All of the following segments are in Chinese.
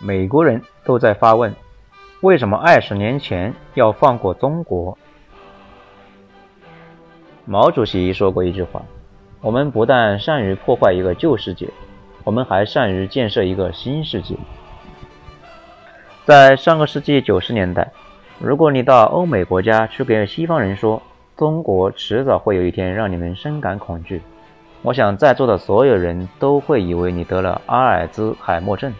美国人都在发问：为什么二十年前要放过中国？毛主席说过一句话：“我们不但善于破坏一个旧世界，我们还善于建设一个新世界。”在上个世纪九十年代，如果你到欧美国家去给西方人说中国迟早会有一天让你们深感恐惧，我想在座的所有人都会以为你得了阿尔兹海默症。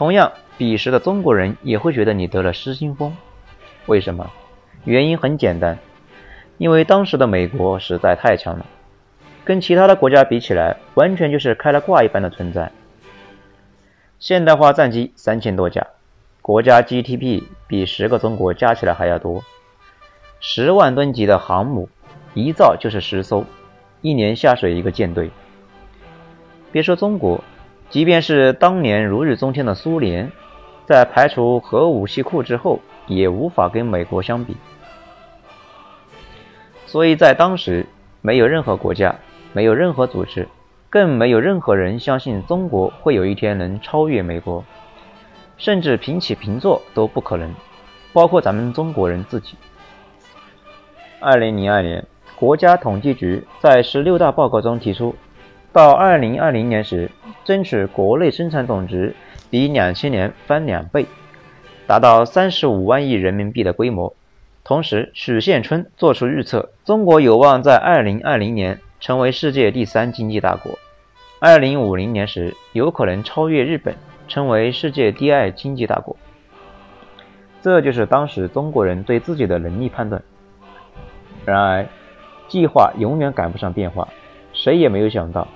同样，彼时的中国人也会觉得你得了失心疯。为什么？原因很简单。因为当时的美国实在太强了，跟其他的国家比起来，完全就是开了挂一般的存在。现代化战机三千多架，国家 GDP 比十个中国加起来还要多，十万吨级的航母，一造就是十艘，一年下水一个舰队。别说中国，即便是当年如日中天的苏联，在排除核武器库之后，也无法跟美国相比。所以在当时，没有任何国家，没有任何组织，更没有任何人相信中国会有一天能超越美国，甚至平起平坐都不可能，包括咱们中国人自己。二零零二年，国家统计局在十六大报告中提出，到二零二零年时，争取国内生产总值比两千年翻两倍，达到三十五万亿人民币的规模。同时，许宪春作出预测，中国有望在2020年成为世界第三经济大国，2050年时有可能超越日本，成为世界第二经济大国。这就是当时中国人对自己的能力判断。然而，计划永远赶不上变化，谁也没有想到，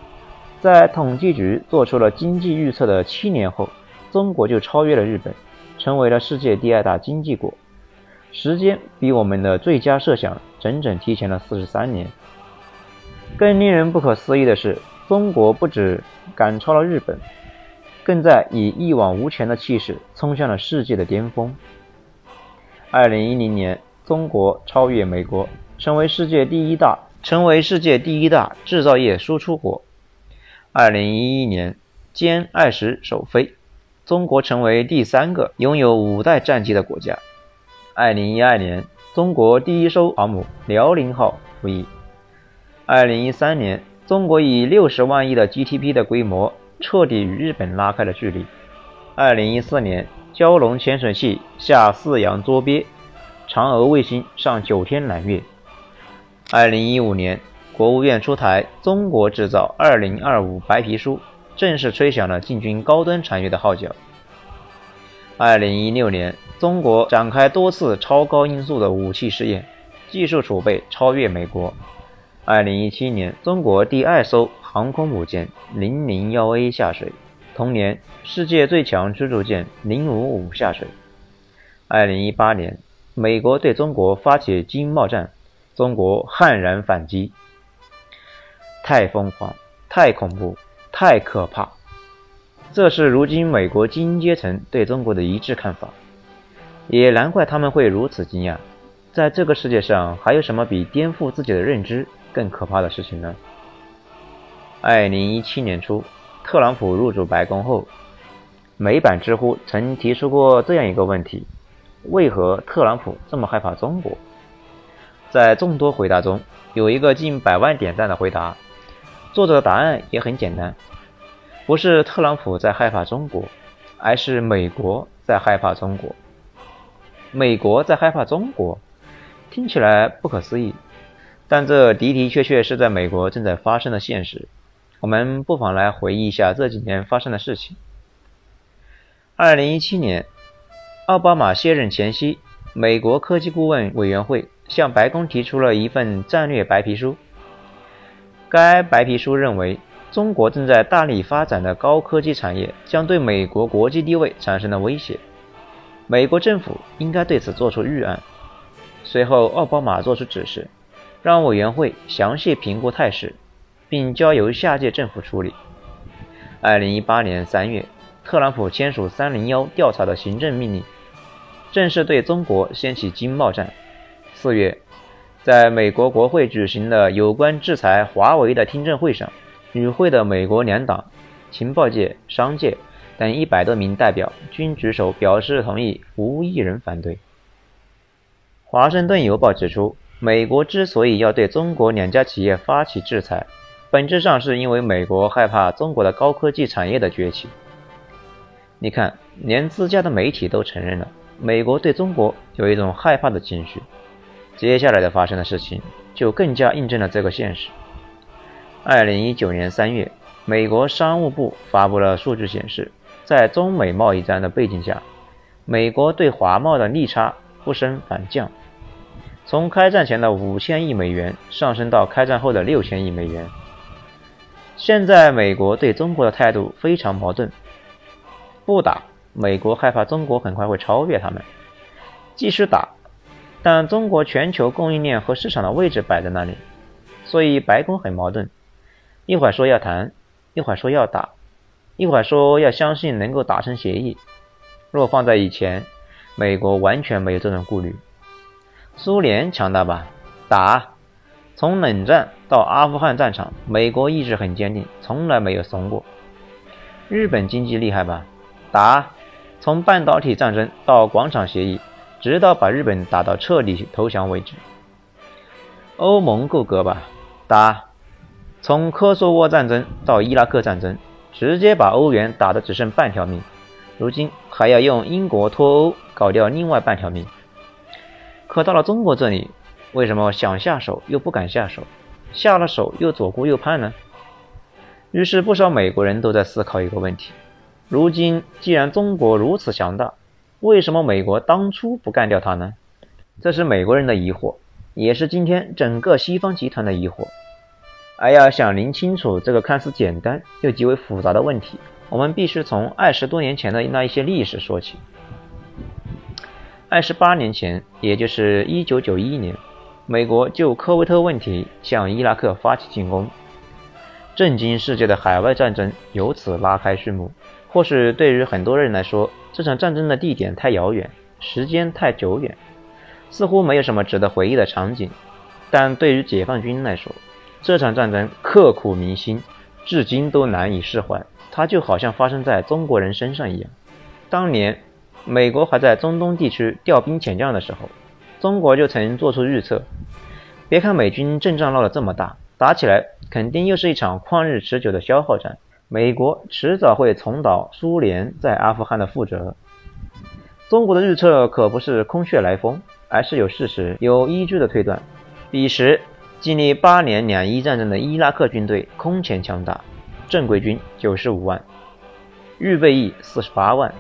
在统计局做出了经济预测的七年后，中国就超越了日本，成为了世界第二大经济国。时间比我们的最佳设想整整提前了四十三年。更令人不可思议的是，中国不止赶超了日本，更在以一往无前的气势冲向了世界的巅峰。二零一零年，中国超越美国，成为世界第一大，成为世界第一大制造业输出国。二零一一年，歼二十首飞，中国成为第三个拥有五代战机的国家。二零一二年，中国第一艘航母“辽宁号”服役。二零一三年，中国以六十万亿的 GDP 的规模，彻底与日本拉开了距离。二零一四年，蛟龙潜水器下四洋捉鳖，嫦娥卫星上九天揽月。二零一五年，国务院出台《中国制造二零二五白皮书》，正式吹响了进军高端产业的号角。二零一六年。中国展开多次超高音速的武器试验，技术储备超越美国。二零一七年，中国第二艘航空母舰零零幺 A 下水。同年，世界最强驱逐舰零五五下水。二零一八年，美国对中国发起经贸战，中国悍然反击。太疯狂，太恐怖，太可怕！这是如今美国精英阶层对中国的一致看法。也难怪他们会如此惊讶，在这个世界上还有什么比颠覆自己的认知更可怕的事情呢？二零一七年初，特朗普入主白宫后，美版知乎曾提出过这样一个问题：为何特朗普这么害怕中国？在众多回答中，有一个近百万点赞的回答，作者的答案也很简单：不是特朗普在害怕中国，而是美国在害怕中国。美国在害怕中国，听起来不可思议，但这的的确确是在美国正在发生的现实。我们不妨来回忆一下这几年发生的事情。二零一七年，奥巴马卸任前夕，美国科技顾问委员会向白宫提出了一份战略白皮书。该白皮书认为，中国正在大力发展的高科技产业将对美国国际地位产生了威胁。美国政府应该对此做出预案。随后，奥巴马作出指示，让委员会详细评估态势，并交由下届政府处理。二零一八年三月，特朗普签署“三零幺”调查的行政命令，正式对中国掀起经贸战。四月，在美国国会举行的有关制裁华为的听证会上，与会的美国两党、情报界、商界。等一百多名代表均举手表示同意，无一人反对。《华盛顿邮报》指出，美国之所以要对中国两家企业发起制裁，本质上是因为美国害怕中国的高科技产业的崛起。你看，连自家的媒体都承认了，美国对中国有一种害怕的情绪。接下来的发生的事情，就更加印证了这个现实。二零一九年三月，美国商务部发布了数据显示。在中美贸易战的背景下，美国对华贸的利差不升反降，从开战前的五千亿美元上升到开战后的六千亿美元。现在美国对中国的态度非常矛盾：不打，美国害怕中国很快会超越他们；即使打，但中国全球供应链和市场的位置摆在那里，所以白宫很矛盾，一会儿说要谈，一会儿说要打。一会儿说要相信能够达成协议，若放在以前，美国完全没有这种顾虑。苏联强大吧？打！从冷战到阿富汗战场，美国意志很坚定，从来没有怂过。日本经济厉害吧？打！从半导体战争到广场协议，直到把日本打到彻底投降为止。欧盟够格吧？打！从科索沃战争到伊拉克战争。直接把欧元打得只剩半条命，如今还要用英国脱欧搞掉另外半条命。可到了中国这里，为什么想下手又不敢下手，下了手又左顾右盼呢？于是不少美国人都在思考一个问题：如今既然中国如此强大，为什么美国当初不干掉他呢？这是美国人的疑惑，也是今天整个西方集团的疑惑。而要想拎清楚这个看似简单又极为复杂的问题，我们必须从二十多年前的那一些历史说起。二十八年前，也就是一九九一年，美国就科威特问题向伊拉克发起进攻，震惊世界的海外战争由此拉开序幕。或许对于很多人来说，这场战争的地点太遥远，时间太久远，似乎没有什么值得回忆的场景，但对于解放军来说，这场战争刻骨铭心，至今都难以释怀。它就好像发生在中国人身上一样。当年美国还在中东地区调兵遣将的时候，中国就曾做出预测：别看美军阵仗闹得这么大，打起来肯定又是一场旷日持久的消耗战。美国迟早会重蹈苏联在阿富汗的覆辙。中国的预测可不是空穴来风，而是有事实、有依据的推断。彼时。经历八年两伊战争的伊拉克军队空前强大，正规军九十五万，预备役四十八万，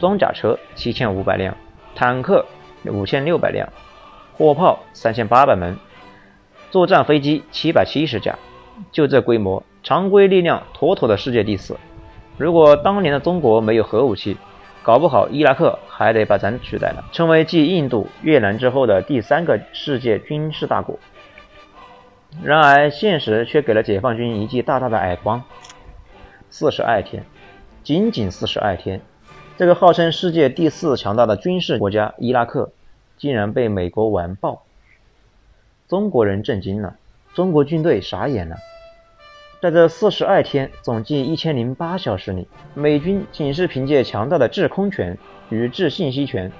装甲车七千五百辆，坦克五千六百辆，火炮三千八百门，作战飞机七百七十架。就这规模，常规力量妥妥的世界第四。如果当年的中国没有核武器，搞不好伊拉克还得把咱取代了，成为继印度、越南之后的第三个世界军事大国。然而，现实却给了解放军一记大大的耳光。四十二天，仅仅四十二天，这个号称世界第四强大的军事国家伊拉克，竟然被美国完爆。中国人震惊了，中国军队傻眼了。在这四十二天，总计一千零八小时里，美军仅是凭借强大的制空权与制信息权，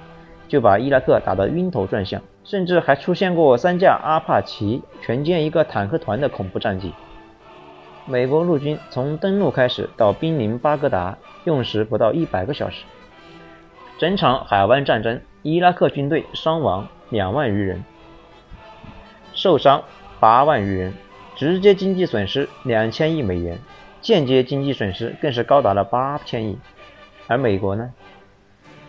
就把伊拉克打得晕头转向。甚至还出现过三架阿帕奇全歼一个坦克团的恐怖战绩。美国陆军从登陆开始到兵临巴格达，用时不到一百个小时。整场海湾战争，伊拉克军队伤亡两万余人，受伤八万余人，直接经济损失两千亿美元，间接经济损失更是高达了八千亿。而美国呢？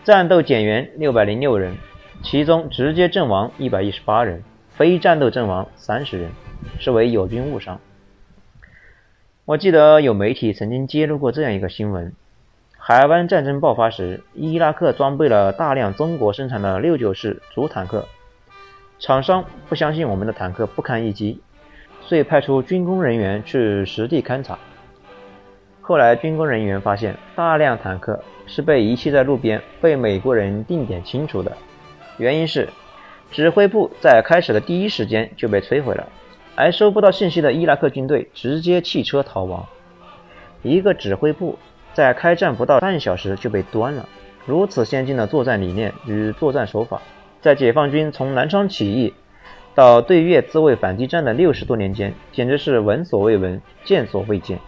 战斗减员六百零六人。其中直接阵亡一百一十八人，非战斗阵亡三十人，是为友军误伤。我记得有媒体曾经揭露过这样一个新闻：海湾战争爆发时，伊拉克装备了大量中国生产的六九式主坦克，厂商不相信我们的坦克不堪一击，遂派出军工人员去实地勘察。后来军工人员发现，大量坦克是被遗弃在路边，被美国人定点清除的。原因是，指挥部在开始的第一时间就被摧毁了，而收不到信息的伊拉克军队直接弃车逃亡。一个指挥部在开战不到半小时就被端了。如此先进的作战理念与作战手法，在解放军从南昌起义到对越自卫反击战的六十多年间，简直是闻所未闻、见所未见。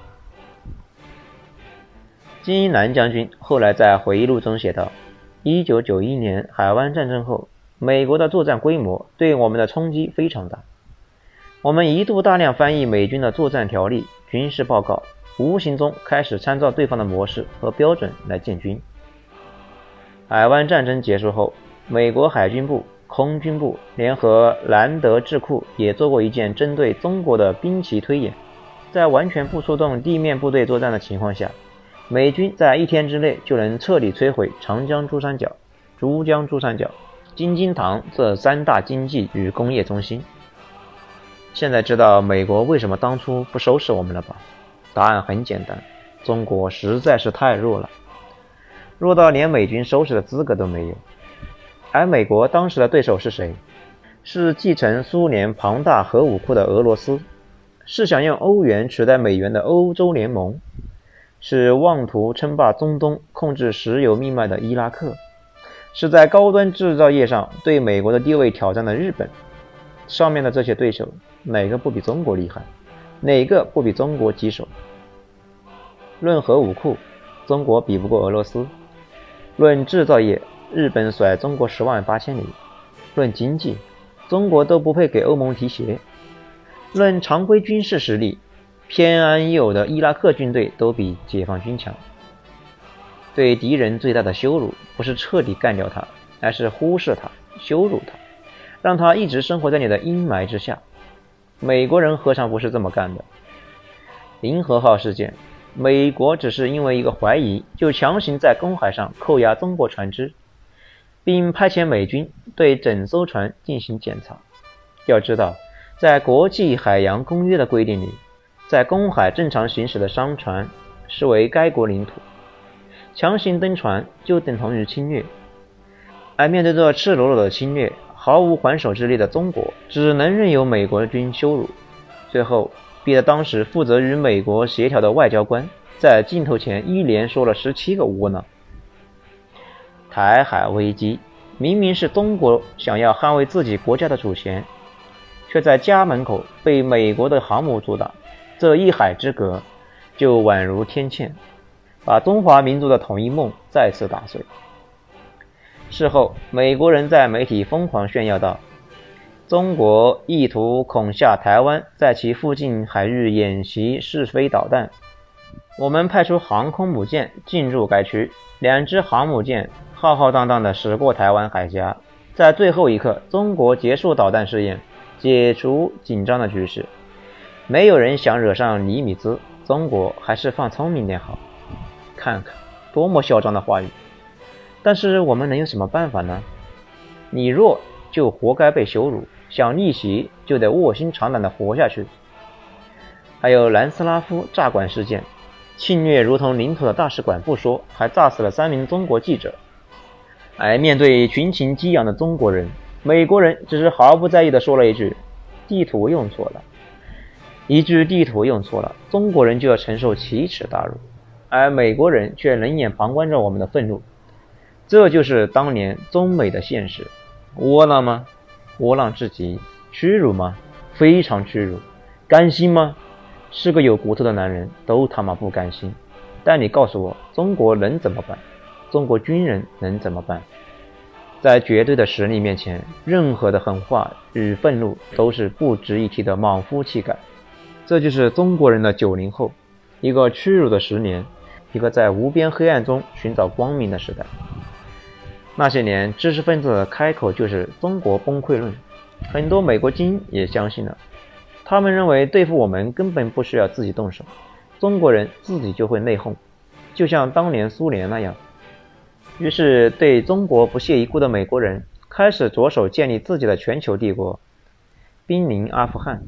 金一南将军后来在回忆录中写道：“一九九一年海湾战争后，美国的作战规模对我们的冲击非常大。我们一度大量翻译美军的作战条例、军事报告，无形中开始参照对方的模式和标准来建军。海湾战争结束后，美国海军部、空军部联合兰德智库也做过一件针对中国的兵棋推演，在完全不出动地面部队作战的情况下。”美军在一天之内就能彻底摧毁长江珠三角、珠江珠三角、京津塘这三大经济与工业中心。现在知道美国为什么当初不收拾我们了吧？答案很简单，中国实在是太弱了，弱到连美军收拾的资格都没有。而美国当时的对手是谁？是继承苏联庞大核武库的俄罗斯，是想用欧元取代美元的欧洲联盟。是妄图称霸中东、控制石油命脉的伊拉克，是在高端制造业上对美国的地位挑战的日本。上面的这些对手，哪个不比中国厉害？哪个不比中国棘手？论核武库，中国比不过俄罗斯；论制造业，日本甩中国十万八千里；论经济，中国都不配给欧盟提鞋；论常规军事实力。偏安一隅的伊拉克军队都比解放军强。对敌人最大的羞辱，不是彻底干掉他，而是忽视他、羞辱他，让他一直生活在你的阴霾之下。美国人何尝不是这么干的？银河号事件，美国只是因为一个怀疑，就强行在公海上扣押中国船只，并派遣美军对整艘船进行检查。要知道，在国际海洋公约的规定里。在公海正常行驶的商船视为该国领土，强行登船就等同于侵略。而面对这赤裸裸的侵略，毫无还手之力的中国，只能任由美国军羞辱，最后逼得当时负责与美国协调的外交官在镜头前一连说了十七个窝囊。台海危机明明是中国想要捍卫自己国家的主权，却在家门口被美国的航母阻挡。这一海之隔，就宛如天堑，把中华民族的统一梦再次打碎。事后，美国人在媒体疯狂炫耀道：“中国意图恐吓台湾，在其附近海域演习试飞导弹。我们派出航空母舰进入该区，两支航母舰浩浩荡荡地驶过台湾海峡。在最后一刻，中国结束导弹试验，解除紧张的局势。”没有人想惹上尼米兹，中国还是放聪明点好。看看多么嚣张的话语！但是我们能有什么办法呢？你弱就活该被羞辱，想逆袭就得卧薪尝胆的活下去。还有南斯拉夫炸馆事件，侵略如同领土的大使馆不说，还炸死了三名中国记者。而面对群情激昂的中国人，美国人只是毫不在意的说了一句：“地图用错了。”一句地图用错了，中国人就要承受奇耻大辱，而美国人却冷眼旁观着我们的愤怒。这就是当年中美的现实。窝囊吗？窝囊至极。屈辱吗？非常屈辱。甘心吗？是个有骨头的男人都他妈不甘心。但你告诉我，中国能怎么办？中国军人能怎么办？在绝对的实力面前，任何的狠话与愤怒都是不值一提的莽夫气概。这就是中国人的九零后，一个屈辱的十年，一个在无边黑暗中寻找光明的时代。那些年，知识分子开口就是“中国崩溃论”，很多美国精英也相信了。他们认为对付我们根本不需要自己动手，中国人自己就会内讧，就像当年苏联那样。于是，对中国不屑一顾的美国人开始着手建立自己的全球帝国，兵临阿富汗。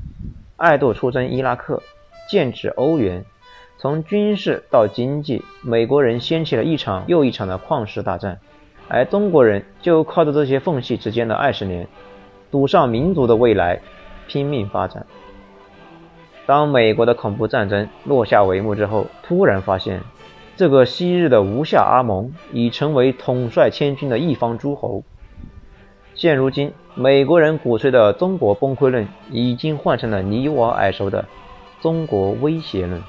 爱豆出征伊拉克，剑指欧元，从军事到经济，美国人掀起了一场又一场的旷世大战，而中国人就靠着这些缝隙之间的二十年，赌上民族的未来，拼命发展。当美国的恐怖战争落下帷幕之后，突然发现，这个昔日的吴下阿蒙已成为统帅千军的一方诸侯。现如今，美国人鼓吹的中国崩溃论已经换成了你我耳熟的中国威胁论。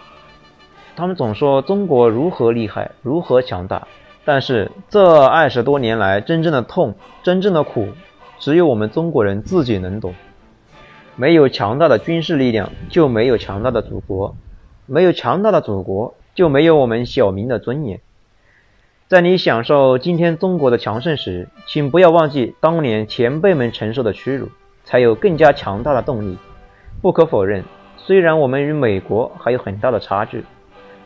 他们总说中国如何厉害，如何强大，但是这二十多年来真正的痛、真正的苦，只有我们中国人自己能懂。没有强大的军事力量，就没有强大的祖国；没有强大的祖国，就没有我们小民的尊严。在你享受今天中国的强盛时，请不要忘记当年前辈们承受的屈辱，才有更加强大的动力。不可否认，虽然我们与美国还有很大的差距，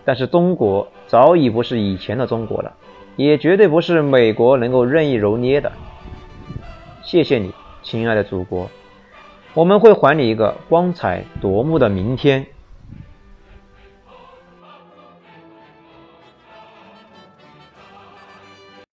但是中国早已不是以前的中国了，也绝对不是美国能够任意揉捏的。谢谢你，亲爱的祖国。我们会还你一个光彩夺目的明天。